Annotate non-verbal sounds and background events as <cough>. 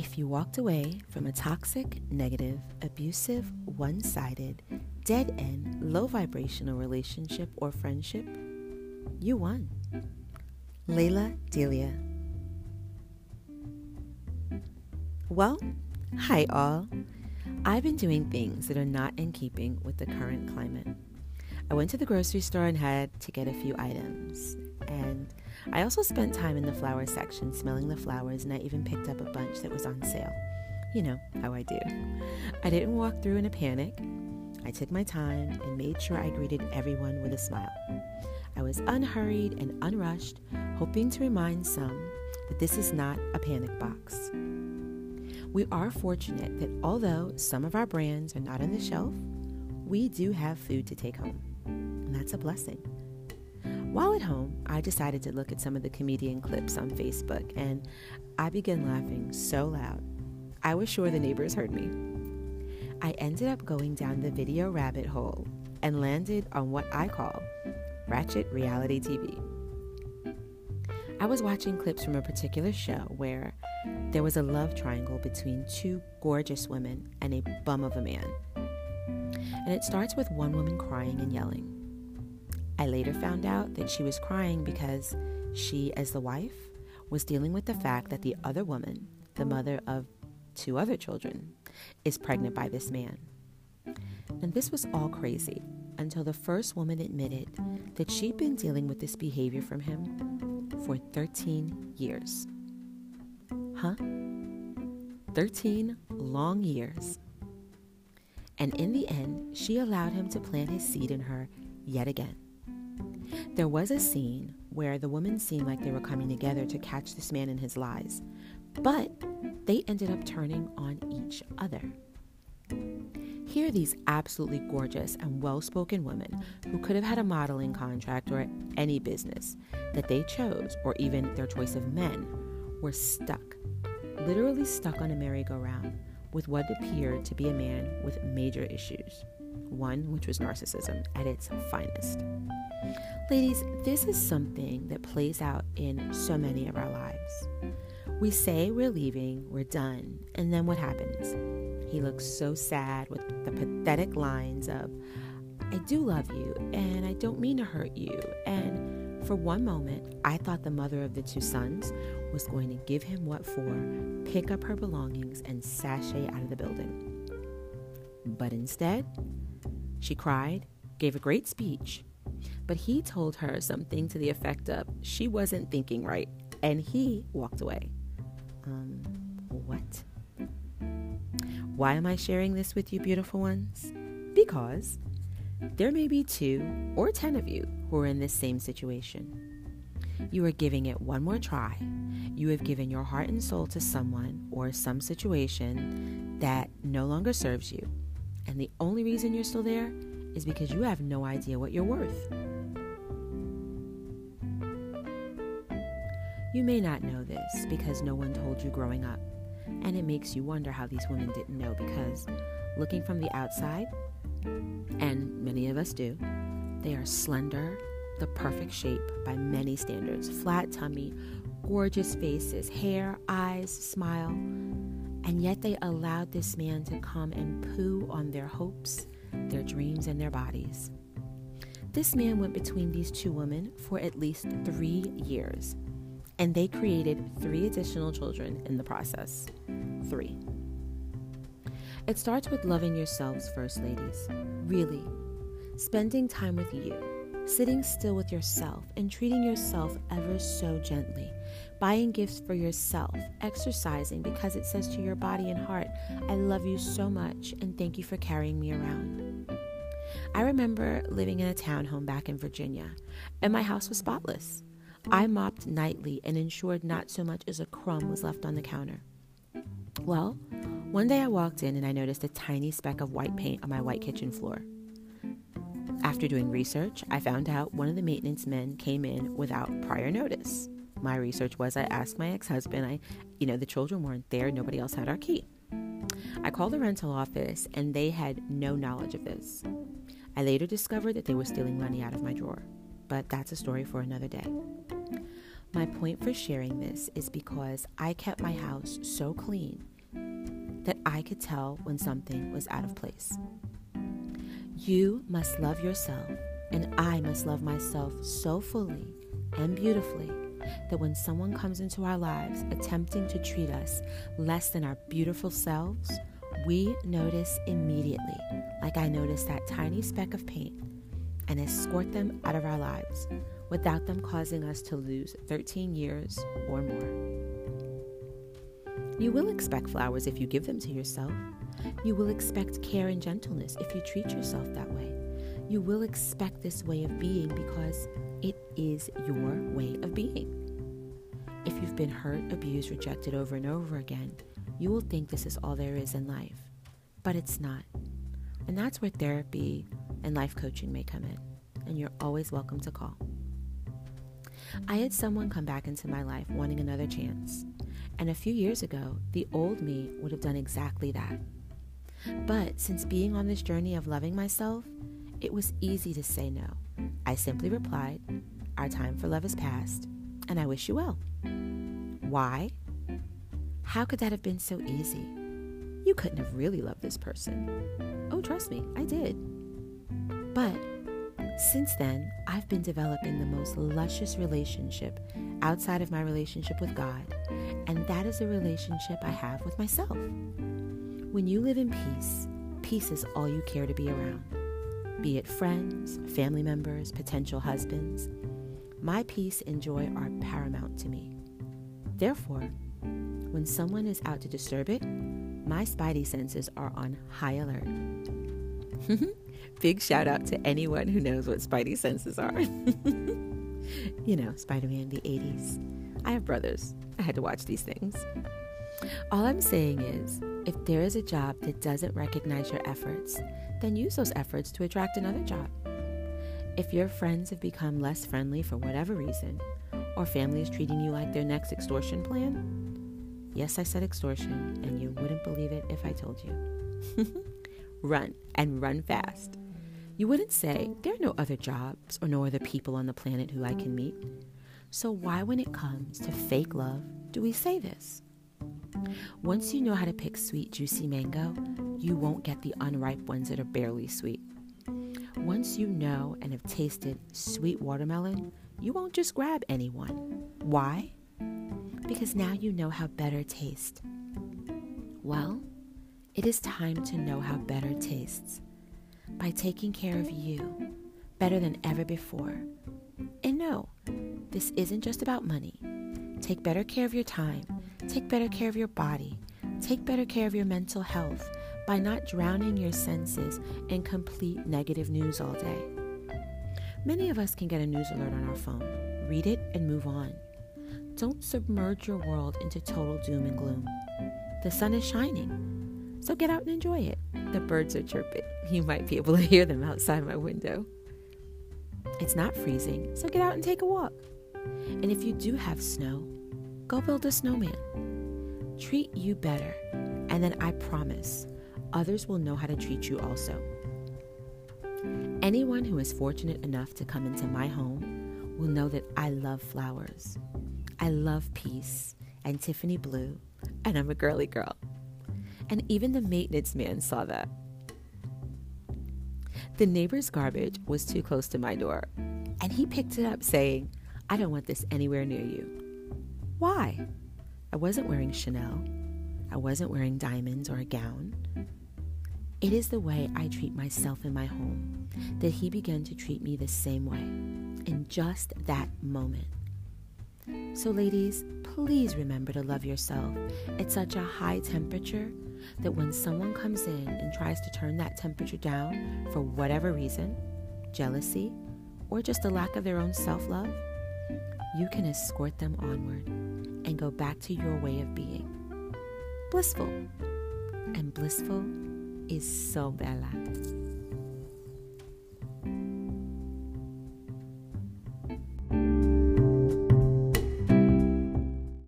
If you walked away from a toxic, negative, abusive, one sided, dead end, low vibrational relationship or friendship, you won. Lalah Delia. Well, hi all. I've been doing things that are not in keeping with the current climate. I went to the grocery store and had to get a few items. And I also spent time in the flower section smelling the flowers, and I even picked up a bunch that was on sale. You know how I do. I didn't walk through in a panic. I took my time and made sure I greeted everyone with a smile. I was unhurried and unrushed, hoping to remind some that this is not a panic box. We are fortunate that although some of our brands are not on the shelf, we do have food to take home, and that's a blessing. While at home, I decided to look at some of the comedian clips on Facebook, and I began laughing so loud. I was sure the neighbors heard me. I ended up going down the video rabbit hole and landed on what I call Ratchet Reality TV. I was watching clips from a particular show where there was a love triangle between two gorgeous women and a bum of a man. And it starts with one woman crying and yelling. I later found out that she was crying because she, as the wife, was dealing with the fact that the other woman, the mother of two other children, is pregnant by this man. And this was all crazy until the first woman admitted that she'd been dealing with this behavior from him for 13 years. Huh? 13 long years. And in the end, she allowed him to plant his seed in her yet again. There was a scene where the women seemed like they were coming together to catch this man in his lies, but they ended up turning on each other. Here are these absolutely gorgeous and well spoken women who could have had a modeling contract or any business that they chose, or even their choice of men, were stuck, literally stuck on a merry-go-round with what appeared to be a man with major issues, one which was narcissism at its finest. Ladies, this is something that plays out in so many of our lives. We say we're leaving, we're done, and then what happens? He looks so sad with the pathetic lines of, I do love you, and I don't mean to hurt you. And for one moment, I thought the mother of the two sons was going to give him what for, pick up her belongings, and sashay out of the building. But instead, she cried, gave a great speech, but he told her something to the effect of she wasn't thinking right, and he walked away. Um, what? Why am I sharing this with you, beautiful ones? Because there may be two or ten of you who are in this same situation. You are giving it one more try. You have given your heart and soul to someone or some situation that no longer serves you. And the only reason you're still there is because you have no idea what you're worth. You may not know this because no one told you growing up, and it makes you wonder how these women didn't know because looking from the outside, and many of us do, they are slender, the perfect shape by many standards flat tummy, gorgeous faces, hair, eyes, smile. And yet they allowed this man to come and poo on their hopes, their dreams, and their bodies. This man went between these two women for at least three years, and they created three additional children in the process. Three. It starts with loving yourselves first, ladies. Really. Spending time with you, sitting still with yourself, and treating yourself ever so gently. Buying gifts for yourself, exercising because it says to your body and heart, I love you so much and thank you for carrying me around. I remember living in a townhome back in Virginia, and my house was spotless. I mopped nightly and ensured not so much as a crumb was left on the counter. Well, one day I walked in and I noticed a tiny speck of white paint on my white kitchen floor. After doing research, I found out one of the maintenance men came in without prior notice. My research was I asked my ex husband, I, you know, the children weren't there, nobody else had our key. I called the rental office and they had no knowledge of this. I later discovered that they were stealing money out of my drawer, but that's a story for another day. My point for sharing this is because I kept my house so clean that I could tell when something was out of place. You must love yourself, and I must love myself so fully and beautifully that when someone comes into our lives attempting to treat us less than our beautiful selves, we notice immediately, like I noticed that tiny speck of paint, and escort them out of our lives without them causing us to lose 13 years or more. You will expect flowers if you give them to yourself. You will expect care and gentleness if you treat yourself that way. You will expect this way of being because it is your way of being. If you've been hurt, abused, rejected over and over again, you will think this is all there is in life. But it's not. And that's where therapy and life coaching may come in. And you're always welcome to call. I had someone come back into my life wanting another chance. And a few years ago, the old me would have done exactly that. But since being on this journey of loving myself, it was easy to say no. I simply replied, Our time for love is past, and I wish you well. Why? How could that have been so easy? You couldn't have really loved this person. Oh, trust me, I did. But since then, I've been developing the most luscious relationship outside of my relationship with God, and that is a relationship I have with myself. When you live in peace, peace is all you care to be around. Be it friends, family members, potential husbands, my peace and joy are paramount to me. Therefore, when someone is out to disturb it, my spidey senses are on high alert. <laughs> Big shout out to anyone who knows what spidey senses are. <laughs> you know, Spider Man, the 80s. I have brothers. I had to watch these things. All I'm saying is, if there is a job that doesn't recognize your efforts, then use those efforts to attract another job. If your friends have become less friendly for whatever reason, or family is treating you like their next extortion plan, Yes, I said extortion, and you wouldn't believe it if I told you. <laughs> run, and run fast. You wouldn't say, There are no other jobs or no other people on the planet who I can meet. So, why, when it comes to fake love, do we say this? Once you know how to pick sweet, juicy mango, you won't get the unripe ones that are barely sweet. Once you know and have tasted sweet watermelon, you won't just grab anyone. Why? because now you know how better tastes. Well, it is time to know how better tastes by taking care of you better than ever before. This isn't just about money. Take better care of your time, take better care of your body, take better care of your mental health by not drowning your senses in complete negative news all day. Many of us can get a news alert on our phone, read it, and move on. Don't submerge your world into total doom and gloom. The sun is shining, so get out and enjoy it. The birds are chirping. <laughs> You might be able to hear them outside my window. It's not freezing, so get out and take a walk. And if you do have snow, go build a snowman. Treat you better, and then I promise others will know how to treat you also. Anyone who is fortunate enough to come into my home will know that I love flowers. I love peace and Tiffany blue, and I'm a girly girl. And even the maintenance man saw that. The neighbor's garbage was too close to my door, and he picked it up saying, I don't want this anywhere near you. Why? I wasn't wearing Chanel. I wasn't wearing diamonds or a gown. It is the way I treat myself in my home that he began to treat me the same way in just that moment. So, ladies, please remember to love yourself at such a high temperature that when someone comes in and tries to turn that temperature down for whatever reason jealousy, or just a lack of their own self love you can escort them onward and go back to your way of being. Blissful. And blissful is so bella.